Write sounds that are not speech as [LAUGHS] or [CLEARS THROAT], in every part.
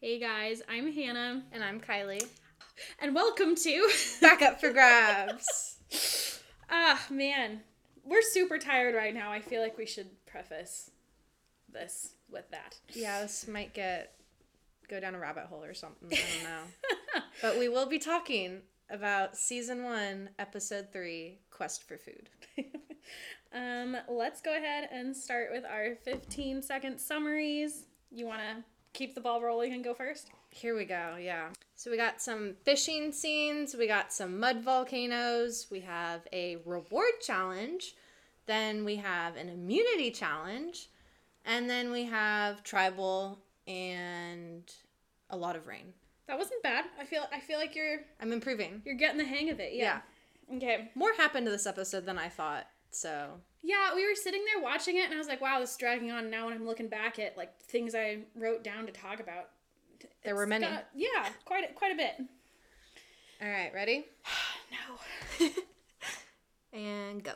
Hey guys, I'm Hannah, And I'm Kylie. and welcome to [LAUGHS] Back up for grabs. Ah, man. We're super tired right now. I feel like we should preface this with that. yeah, this might get go down a rabbit hole or something. I don't know. [LAUGHS] but we will be talking about season one, episode three, Quest for Food. [LAUGHS] um, let's go ahead and start with our 15 second summaries. You want to keep the ball rolling and go first? Here we go, yeah. So we got some fishing scenes, we got some mud volcanoes, we have a reward challenge, then we have an immunity challenge, and then we have tribal and a lot of rain. That wasn't bad. I feel I feel like you're I'm improving. you're getting the hang of it. Yeah. Okay. More happened to this episode than I thought. So Yeah, we were sitting there watching it, and I was like, "Wow, this is dragging on." Now, when I'm looking back at like things I wrote down to talk about, There were many. got- yeah, quite a, quite a bit. all right, ready? [SIGHS] No. [LAUGHS] And go.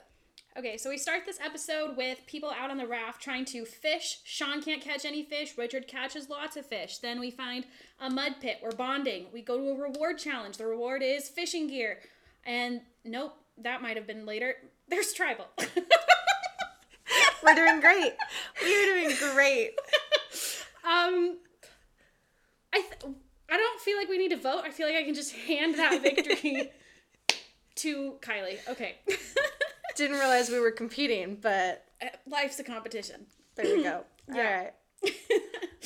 Okay, so we start this episode with people out on the raft trying to fish. Sean can't catch any fish. Richard catches lots of fish. Then we find a mud pit. We're bonding. We go to a reward challenge. The reward is fishing gear. And nope, that might have been later. There's tribal. [LAUGHS] We're doing great. We're doing great. [LAUGHS] um, I th- I don't feel like we need to vote. I feel like I can just hand that victory [LAUGHS] to Kylie. Okay, [LAUGHS] Didn't realize we were competing, but Uh, life's a competition. there we go. [CLEARS THROAT] Yeah. All right.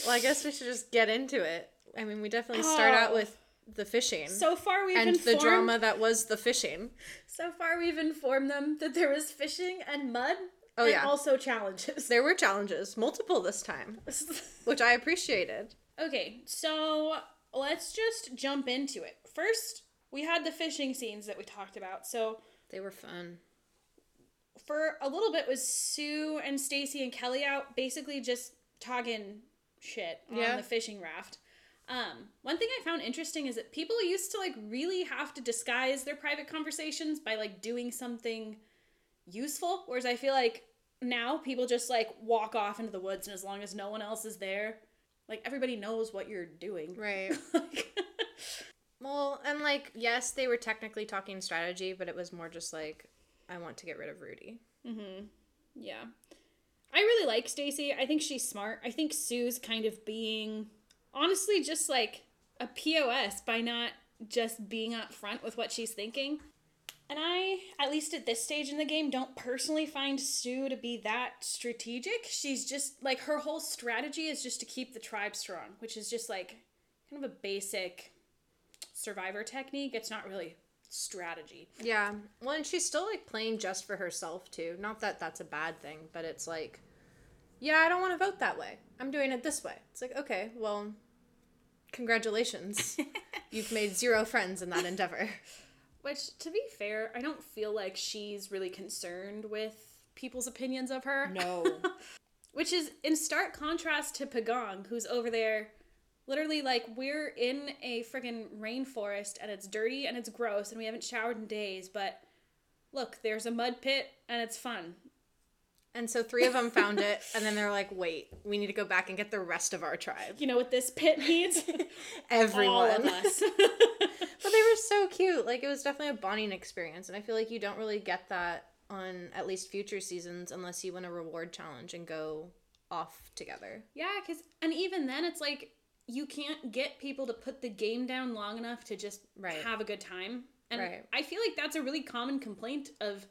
Well, I guess we should just get into it. I mean, we definitely start out Oh. with the fishing So far, we've and the drama that was the fishing. So far, we've informed them that there was fishing and mud. Oh, and yeah. Also challenges. There were challenges, multiple this time, [LAUGHS] which I appreciated. okay, so let's just jump into it. First, we had the fishing scenes that we talked about. So They were fun. for a little bit was Sue and Stacey and Kelly out, basically just talking shit on Yeah. the fishing raft. Um, one thing I found interesting is that people used to like really have to disguise their private conversations by like doing something useful, whereas I feel like now people just like walk off into the woods and as long as no one else is there, like everybody knows what you're doing. Right. [LAUGHS] [LAUGHS] Well, and like, yes, they were technically talking strategy, but it was more just like, I want to get rid of Rudy. Mhm. Yeah. I really like Stacey. I think she's smart. I think Sue's kind of being honestly just like a POS by not just being up front with what she's thinking. And I, at least at this stage in the game, don't personally find Sue to be that strategic. She's just like her whole strategy is just to keep the tribe strong, which is just like kind of a basic survivor technique. It's not really strategy. Yeah. Well, and she's still like playing just for herself too. Not that that's a bad thing, but it's like, yeah, I don't want to vote that way. I'm doing it this way. It's like, okay, well, congratulations. [LAUGHS] You've made zero friends in that endeavor. Which, to be fair, I don't feel like she's really concerned with people's opinions of her. No. [LAUGHS] Which is in stark contrast to Pagong, who's over there literally like, we're in a friggin' rainforest and it's dirty and it's gross and we haven't showered in days, but look, there's a mud pit and it's fun. And so three of them found it, and then they're like, wait, we need to go back and get the rest of our tribe. You know what this pit needs? [LAUGHS] Everyone. All of us. [LAUGHS] But they were so cute. Like, it was definitely a bonding experience. And I feel like you don't really get that on at least future seasons unless you win a reward challenge and go off together. Yeah, because and even then, it's like you can't get people to put the game down long enough to just Right. have a good time. And Right. I feel like that's a really common complaint of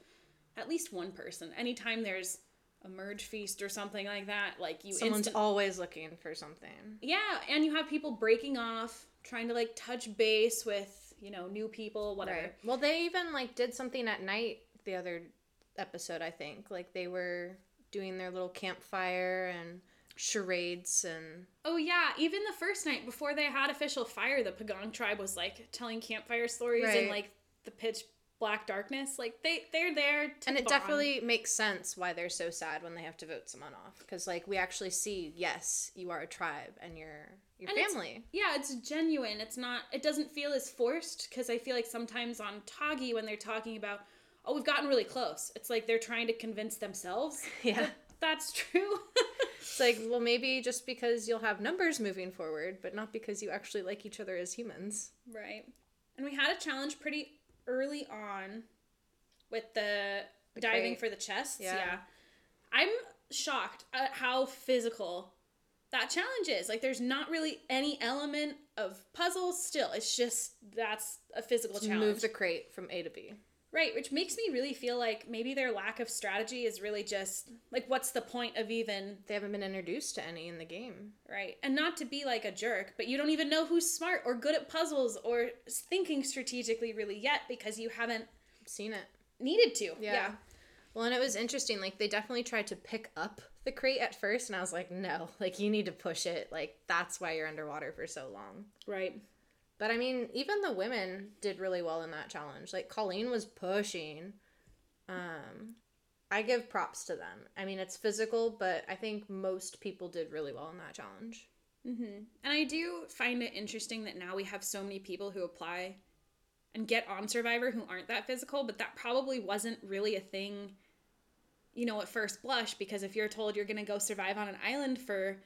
at least one person. Anytime there's a merge feast or something like that, like you Someone's instant- always looking for something. yeah, and you have people breaking off, trying to like touch base with you know new people, whatever. Right. Well, they even like did something at night the other episode, I think. Like they were doing their little campfire and charades and Oh yeah, even the first night before they had official fire, the Pagong tribe was like telling campfire stories in Right. like the pitch black darkness. Like they they're there to and it bond. definitely makes sense why they're so sad when they have to vote someone off because like we actually see yes you are a tribe and you're your And it's- family yeah, it's genuine. It's not. It doesn't feel as forced because I feel like sometimes on Tagi when they're talking about, oh, we've gotten really close. It's like they're trying to convince themselves. [LAUGHS] Yeah. that that's true. [LAUGHS] it's like, well, maybe just because you'll have numbers moving forward, but not because you actually like each other as humans. Right. And we had a challenge pretty early on with the, The diving crate. for the chests. Yeah. Yeah. I'm shocked at how physical that challenge is. Like there's not really any element of puzzles still. It's just that's a physical challenge. move the crate from A to B. Right, which makes me really feel like maybe their lack of strategy is really just like what's the point of even They haven't been introduced to any in the game. right? And not to be like a jerk, but you don't even know who's smart or good at puzzles or thinking strategically really yet because you haven't Seen it. needed to. Yeah. Well, and it was interesting. Like, they definitely tried to pick up the crate at first, and I was like, no, like, you need to push it. Like, that's why you're underwater for so long. Right. But I mean, even the women did really well in that challenge. Like, Colleen was pushing. Um, I give props to them. I mean, it's physical, but I think most people did really well in that challenge. Mm-hmm. And I do find it interesting that now we have so many people who apply and get on Survivor who aren't that physical, but that probably wasn't really a thing, you know, at first blush, because if you're told you're going to go survive on an island for,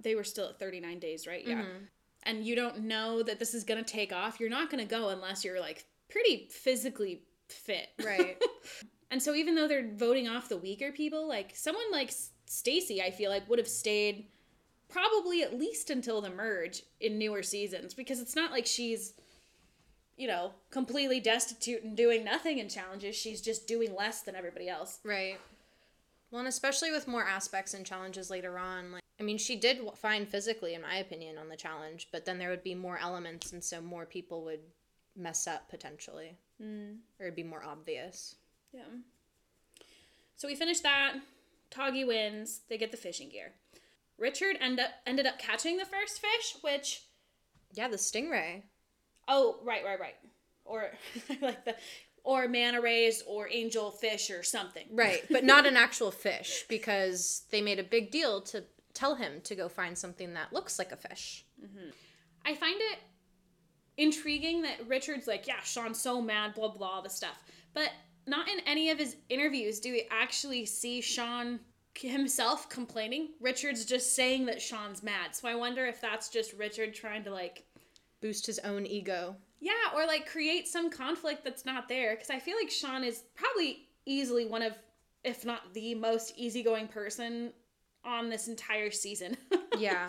they were still at 39 days, right? Yeah. Mm-hmm. And you don't know that this is going to take off, you're not going to go unless you're like pretty physically fit. Right. [LAUGHS] And so even though they're voting off the weaker people, like someone like Stacey, I feel like would have stayed probably at least until the merge in newer seasons because it's not like she's you know, completely destitute and doing nothing in challenges. She's just doing less than everybody else. Right. Well, and especially with more aspects and challenges later on. Like, I mean, she did fine physically, in my opinion, on the challenge, but then there would be more elements, and so more people would mess up potentially, Mm. or it'd be more obvious. Yeah. So we finished that. Tagi wins. They get the fishing gear. Richard end up ended up catching the first fish, which Yeah, the stingray. Oh, right, right, right. Or [LAUGHS] like the or manta rays or angel fish or something. Right, [LAUGHS] but not an actual fish because they made a big deal to tell him to go find something that looks like a fish. Mm-hmm. I find it intriguing that Richard's like, yeah, Sean's so mad, blah blah, all the stuff. But not in any of his interviews do we actually see Sean himself complaining. Richard's just saying that Sean's mad. So I wonder if that's just Richard trying to like Boost his own ego. Yeah, or like create some conflict that's not there. Because I feel like Sean is probably easily one of, if not the most easygoing person on this entire season. [LAUGHS] Yeah.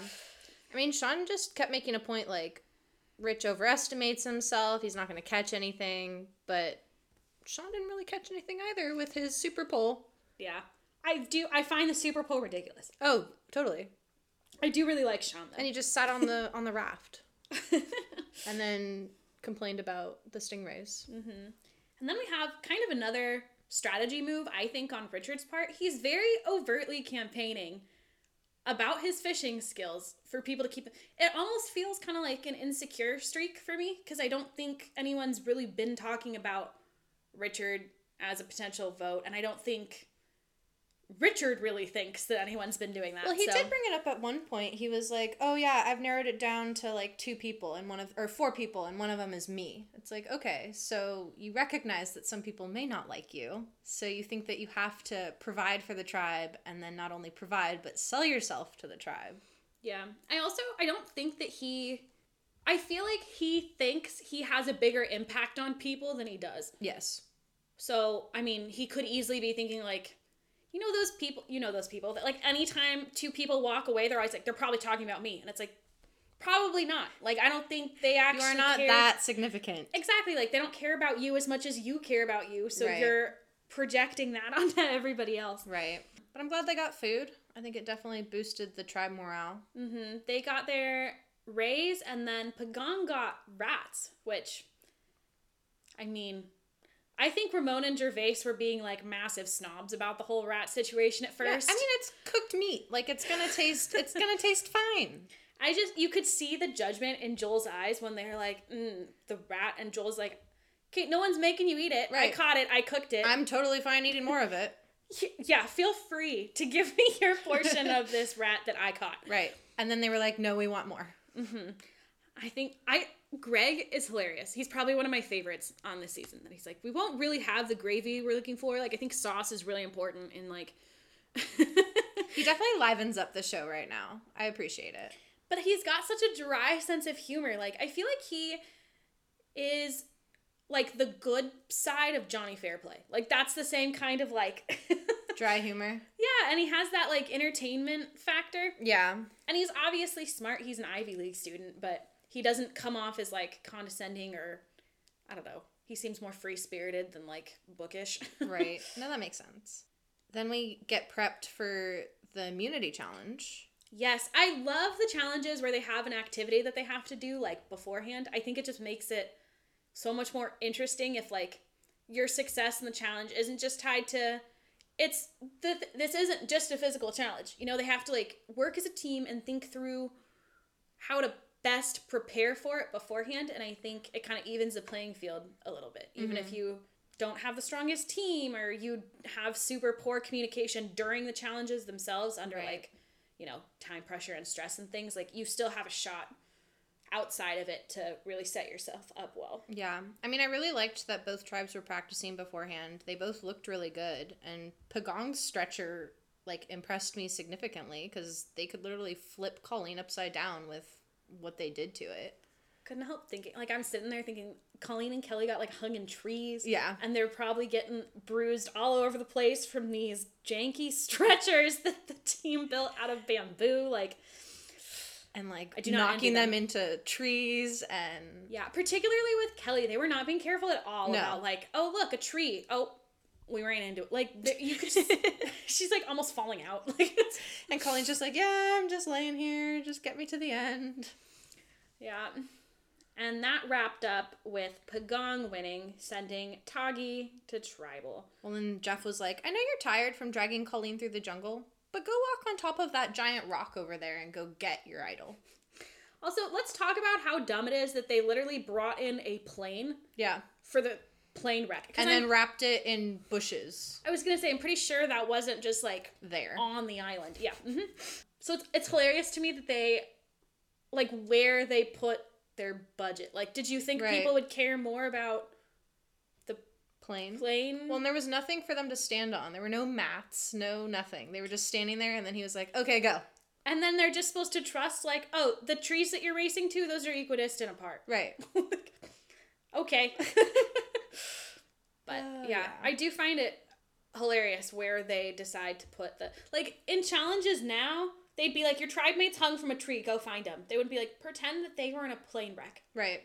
I mean, Sean just kept making a point like, Rich overestimates himself. He's not going to catch anything. But Sean didn't really catch anything either with his super pole. yeah. I do, I find the Super Bowl ridiculous. Oh, totally. I do really like Sean And he just sat on the on the raft [LAUGHS] and then complained about the stingrays. Mm-hmm. and then we have kind of another strategy move, I think, on Richard's part. He's very overtly campaigning about his fishing skills for people to keep. It almost feels kind of like an insecure streak for me because I don't think anyone's really been talking about Richard as a potential vote, and I don't think Richard really thinks that anyone's been doing that. Well, he so- did bring it up at one point. He was like, "Oh yeah, I've narrowed it down to like two people and one of or four people and one of them is me." It's like, "Okay, so you recognize that some people may not like you. So you think that you have to provide for the tribe and then not only provide but sell yourself to the tribe." Yeah. I also I don't think that he I feel like he thinks he has a bigger impact on people than he does. Yes. So, I mean, he could easily be thinking like you know those people, you know those people that like anytime two people walk away, they're always like they're probably talking about me. And it's like probably not. Like I don't think they You actually are not care- that significant. Exactly. Like they don't care about you as much as you care about you. So Right. you're projecting that [LAUGHS] onto everybody else. Right. But I'm glad they got food. I think it definitely boosted the tribe morale. mm-hmm. They got their rays, and then Pagong got rats, which, I mean, I think Ramona and Gervase were being like massive snobs about the whole rat situation at Yeah, first. I mean, it's cooked meat. Like it's gonna taste. It's gonna taste fine. I just you could see the judgment in Joel's eyes when they're like, mm, the rat, and Joel's like, okay, no one's making you eat it. I caught it. I cooked it. I'm totally fine eating more of it. [LAUGHS] yeah, feel free to give me [LAUGHS] your portion of this rat that I caught. Right. And then they were like, no, we want more. I think I Greg is hilarious. He's probably one of my favorites on this season. That he's like, we won't really have the gravy we're looking for. Like, I think sauce is really important in like. He definitely livens up the show right now. I appreciate it. but he's got such a dry sense of humor. Like I feel like he is like the good side of Johnny Fairplay. Like that's the same kind of like [LAUGHS] Dry humor. Yeah, and he has that like entertainment factor. Yeah. And he's obviously smart. He's an Ivy League student, but he doesn't come off as like condescending or I don't know. He seems more free-spirited than like bookish. [LAUGHS] Right. No, that makes sense. Then we get prepped for the immunity challenge. Yes, I love the challenges where they have an activity that they have to do like beforehand. I think it just makes it so much more interesting if like your success in the challenge isn't just tied to it's the this isn't just a physical challenge. You know, they have to like work as a team and think through how to best prepare for it beforehand and I think it kind of evens the playing field a little bit. Even if mm-hmm. you don't have the strongest team or you have super poor communication during the challenges themselves under Right. like you know time pressure and stress and things like you still have a shot outside of it to really set yourself up well Yeah. I mean, I really liked that both tribes were practicing beforehand. They both looked really good. And Pagong's stretcher, like, impressed me significantly because they could literally flip Colleen upside down with what they did to it. couldn't help thinking like i'm sitting there thinking colleen and kelly got like hung in trees Yeah. and they're probably getting bruised all over the place from these janky [LAUGHS] stretchers that the team built out of bamboo like And, like, I do not knocking envy them. into trees and. Yeah, particularly with Kelly, they were not being careful at all No. about like, oh look, a tree. Oh, we ran into it. Like there- you could just, [LAUGHS] she's like almost falling out. [LAUGHS] Like, And Colleen's just like, yeah, I'm just laying here. Just get me to the end. yeah. And that wrapped up with Pagong winning, sending Tagi to tribal. Well, then Jeff was like, I know you're tired from dragging Colleen through the jungle, but go walk on top of that giant rock over there and go get your idol. Also, let's talk about how dumb it is that they literally brought in a plane Yeah. for the plane wreck. And I'm- then wrapped it in bushes I was gonna say, I'm pretty sure that wasn't just like there. on the island. Yeah. hmm So it's, it's hilarious to me that they, like, where they put their budget. Like, did you think Right. people would care more about the Plane. plane? Well, and there was nothing for them to stand on. There were no mats, no nothing. They were just standing there, and then he was like, okay, go. and then they're just supposed to trust, like, oh, the trees that you're racing to, those are equidistant apart. Right. [LAUGHS] okay. [LAUGHS] but Oh, yeah, yeah. I do find it hilarious where they decide to put the like in challenges now. They'd be like, your tribe mates hung from a tree. Go find them. They would be like, pretend that they were in a plane wreck. [LAUGHS] Right.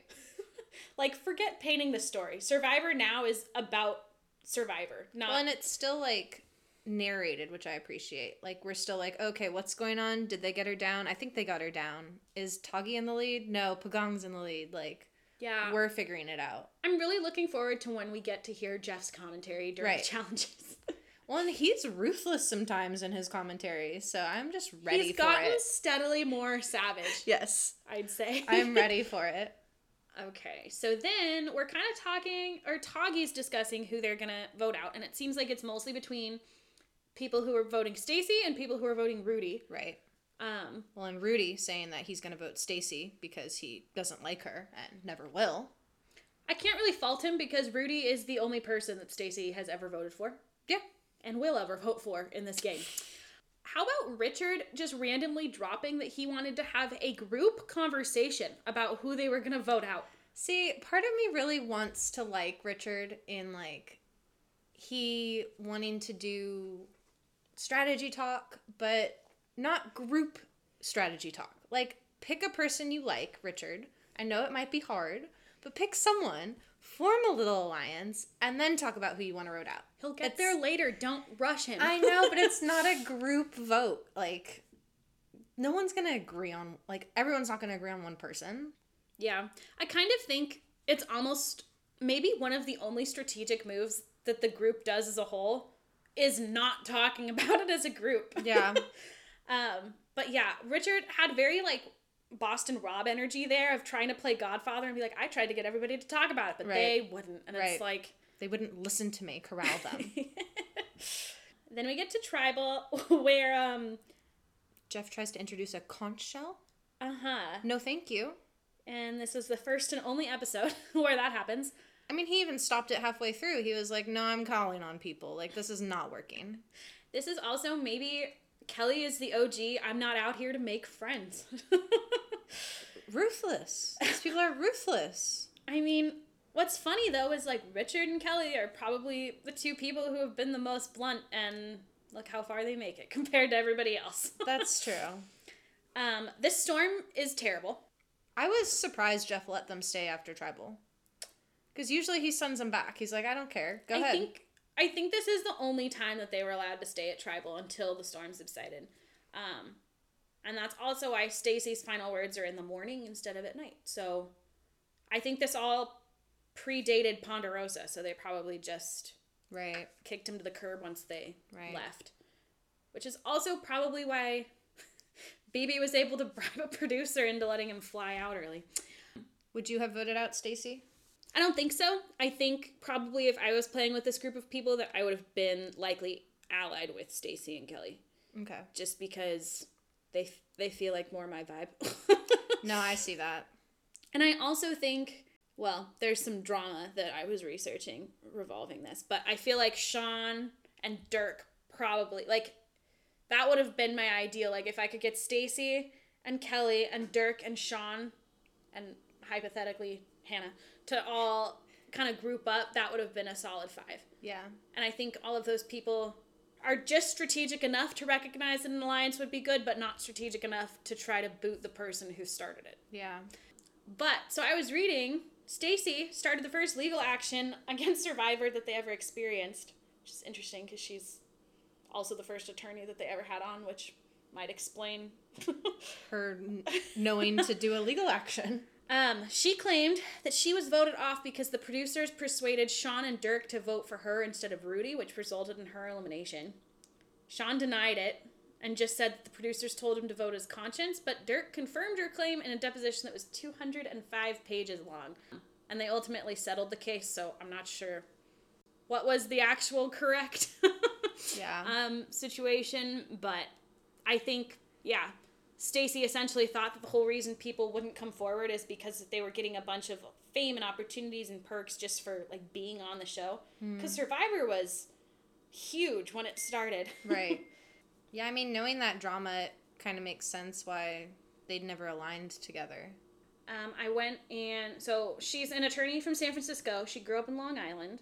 Like, forget painting the story. Survivor now is about Survivor, not. Well, and it's still like narrated, which I appreciate. Like, we're still like, okay, what's going on? Did they get her down? I think they got her down. Is Tagi in the lead? No, Pagong's in the lead. Like, yeah, we're figuring it out. I'm really looking forward to when we get to hear Jeff's commentary during Right. the challenges. [LAUGHS] Well, and he's ruthless sometimes in his commentary, so I'm just ready He's for gotten it. steadily more savage. Yes, I'd say. I'm [LAUGHS] ready for it. Okay, so then we're kind of talking, or Tagi's discussing who they're gonna vote out, and it seems like it's mostly between people who are voting Stacey and people who are voting Rudy. Right. Um, Well, and Rudy saying that he's going to vote Stacey because he doesn't like her and never will. I can't really fault him because Rudy is the only person that Stacey has ever voted for Yeah. and will ever vote for in this game. How about Richard just randomly dropping that he wanted to have a group conversation about who they were gonna vote out? See, part of me really wants to like Richard in like he wanting to do strategy talk, but not group strategy talk. Like pick a person you like, Richard. I know it might be hard, but pick someone, form a little alliance, and then talk about who you want to vote out. He'll get It's- there later. Don't rush him. I know, but it's not a [LAUGHS] group vote. Like no one's going to agree on like everyone's not going to agree on one person. Yeah. I kind of think it's almost maybe one of the only strategic moves that the group does as a whole is not talking [LAUGHS] about it as a group. Yeah. [LAUGHS] um, but yeah, Richard had very like Boston Rob energy there of trying to play Godfather and be like, I tried to get everybody to talk about it, but Right. they wouldn't. And Right. it's like they wouldn't listen to me, corral them. [LAUGHS] then we get to tribal [LAUGHS] where um Jeff tries to introduce a conch shell. uh-huh. No, thank you. And this is the first and only episode [LAUGHS] where that happens. I mean, he even stopped it halfway through. He was like, "No, I'm calling on people. Like this is not working." This is also maybe Kelly is the OG. I'm not out here to make friends. [LAUGHS] Ruthless. These people are ruthless. I mean, what's funny though is like Richard and Kelly are probably the two people who have been the most blunt and look how far they make it [LAUGHS] compared to everybody else. [LAUGHS] That's true. um, this storm is terrible. I was surprised Jeff let them stay after tribal. Because usually he sends them back. He's like, I don't care. Go I ahead. think I think this is the only time that they were allowed to stay at tribal until the storm subsided. Um, and that's also why Stacey's final words are in the morning instead of at night. So I think this all predated Ponderosa, so they probably just right. kicked him to the curb once they Right. left. Which is also probably why [LAUGHS] BB was able to [LAUGHS] bribe a producer into letting him fly out early. Would you have voted out Stacey? I don't think so. I think probably if I was playing with this group of people that I would have been likely allied with Stacey and Kelly Okay. just because they they feel like more my vibe. [LAUGHS] No, I see that. and I also think well, there's some drama that I was researching revolving this, but I feel like Sean and Dirk probably like that would have been my ideal like if I could get Stacey and Kelly and Dirk and Sean and hypothetically Hannah to all kind of group up, that would have been a solid 5. Yeah. And I think all of those people are just strategic enough to recognize that an alliance would be good, but not strategic enough to try to boot the person who started it. Yeah. But so I was reading, Stacey started the first legal action [LAUGHS] against Survivor that they ever experienced, which is interesting because she's also the first attorney that they ever had on, which might explain. Her [LAUGHS] knowing to do a legal action. Um, she claimed that she was voted off because the producers persuaded Sean and Dirk to vote for her instead of Rudy, which resulted in her elimination. Sean denied it and just said that the producers told him to vote his conscience, but Dirk confirmed her claim in a deposition that was 205 pages long. And they ultimately settled the case, so I'm not sure what was the actual correct [LAUGHS] Yeah. um, situation, but I think, yeah, Stacey essentially thought that the whole reason people wouldn't come forward is because they were getting a bunch of fame and opportunities and perks just for like being on the show. Because Survivor was huge when it started. [LAUGHS] right. Yeah, I mean, knowing that drama, kind of makes sense why they'd never aligned together. Um, I went and so she's an attorney from San Francisco. She grew up in Long Island.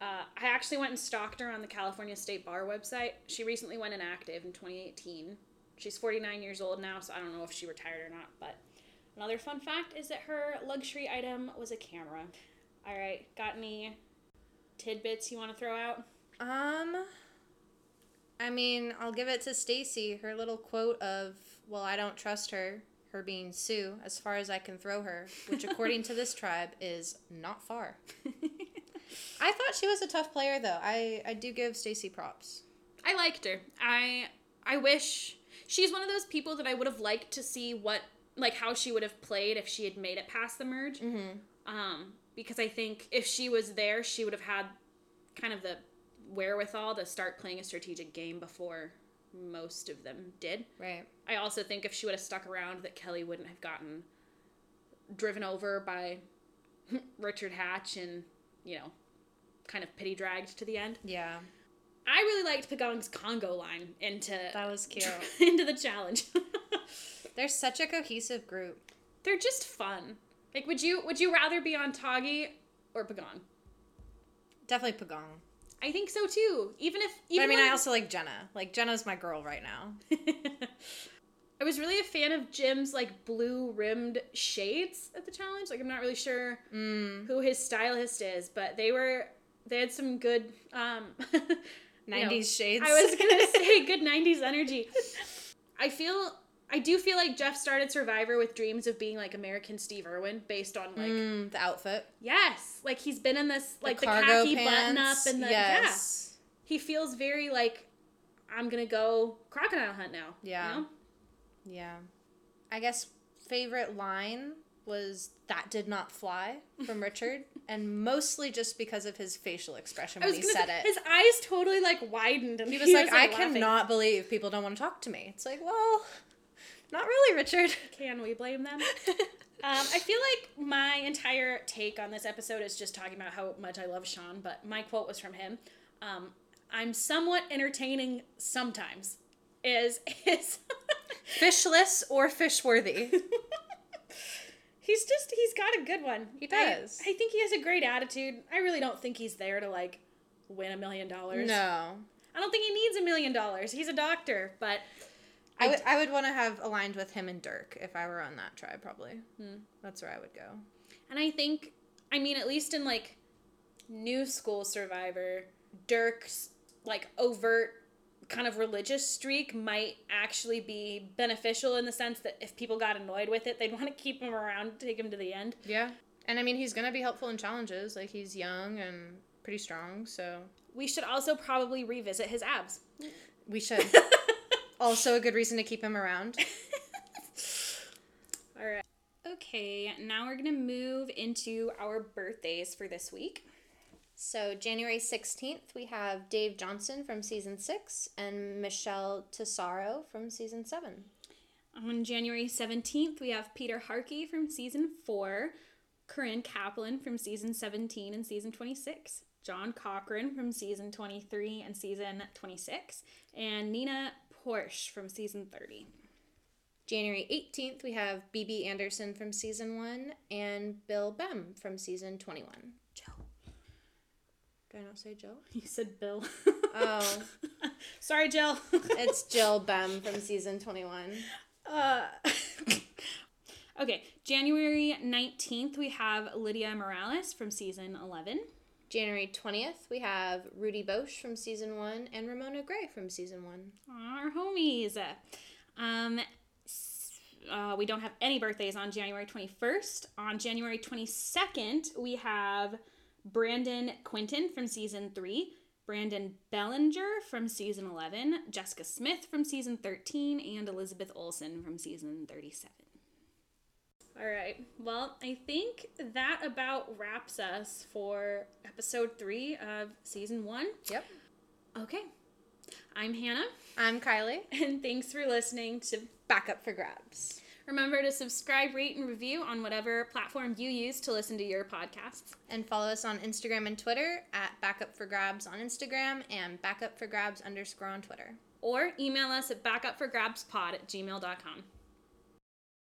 Uh, I actually went and stalked her on the California State Bar website. She recently went inactive in 2018. She's 49 years old now, so I don't know if she retired or not. But another fun fact is that her luxury item was a camera. All right, got any tidbits you want to throw out? Um, I mean, I'll give it to Stacey. Her little quote of, "Well, I don't trust her." Her being Sue, as far as I can throw her, which according to this [LAUGHS] tribe is not far. I thought she was a tough player, though. I I do give Stacey props. I liked her. I I wish she's one of those people that I would have liked to see what like how she would have played if she had made it past the merge. Mm-hmm. Um, because I think if she was there, she would have had kind of the wherewithal to start playing a strategic game before most of them did. Right. I also think if she would have stuck around, that Kelly wouldn't have gotten driven over by [LAUGHS] Richard Hatch and you know kind of pity dragged to the end. Yeah. I really liked Pagong's conga line into That was cute. [LAUGHS] into the challenge. [LAUGHS] They're such a cohesive group. They're just fun. Like, would you would you rather be on Tagi or Pagong? Definitely Pagong. I think so too. Even if But even I mean, when- I also like Jenna. Like Jenna's my girl right now. [LAUGHS] I was really a fan of Jim's like blue rimmed shades at the challenge. Like I'm not really sure Mm. who his stylist is, but they were they had some good um you know, 90s shades. I was gonna [LAUGHS] say good '90s energy. I feel I do feel like Jeff started Survivor with dreams of being like American Steve Irwin, based on like Mm, the outfit. yes, like he's been in this like the, cargo khaki button up and the yes. yeah. He feels very like I'm gonna go crocodile hunt now. Yeah. You know? Yeah. I guess favorite line was that did not fly from [LAUGHS] Richard and mostly just because of his facial expression when he said say, it. His eyes totally like widened, and he was like, I cannot believe people don't want to talk to me. It's like, well, not really, Richard. [LAUGHS] Can we blame them? um, I feel like my entire take on this episode is just talking about how much I love Sean, but my quote was from him. Um, I'm somewhat entertaining sometimes. is his. Fishless or fishworthy. [LAUGHS] he's just he's got a good one. He does. I, I think he has a great attitude. I really don't think he's there to like win a million dollars. No. I don't think he needs a million dollars. He's a doctor, but I would I would want to have aligned with him and Dirk if I were on that tribe probably. Hmm. That's where I would go. and I think I mean at least in like new school survivor, Dirk's like overt kind of religious streak might actually be beneficial in the sense that if people got annoyed with it, they'd [LAUGHS] want to keep him around, take him to the end. Yeah. And I mean he's gonna be helpful in challenges. Like he's young and pretty strong, so We should also probably revisit his abs. we should. [LAUGHS] also a good reason to keep him around. [LAUGHS] All right. Okay, now we're going to move into our birthdays for this week. So January 16th, we have Dave Johnson from season six and Michelle Tesauro from season seven. On January 17th, we have Peter Harkey from season 4, Corinne Kaplan from season 17 and season 26, John Cochran from season 23 and season 26, and Nina Poersch from season 30. January 18th, we have BB Andersen from season one and Bill Behm from season 21. Did I not say Jill? You said Bill. Oh, [LAUGHS] Sorry, Jill. [LAUGHS] it's Jill Behm from season 21. Uh, [LAUGHS] okay, January 19th, we have Lydia Morales from season 11. January 20th, we have Rudy Boesch from season one and Ramona Gray from season one. Our homies. Um, uh, we don't have any birthdays on January 21st. On January 22nd, we have Brandon Quinton from season 3, Brandon Bellinger from season 11, Jessica Smith from season 13, and Elizabeth Olson from season 37. All right. Well, I think that about wraps us for episode 3 of season 1. Yep. Okay. I'm Hannah. I'm Kylie. And thanks for listening to Back up for grabs. Remember to subscribe, rate, and review on whatever platform you use to listen to your podcasts. And follow us on Instagram and Twitter at Backup for Grabs on Instagram and Backup for Grabs underscore on Twitter. Or email us at backupforgrabspod at gmail.com.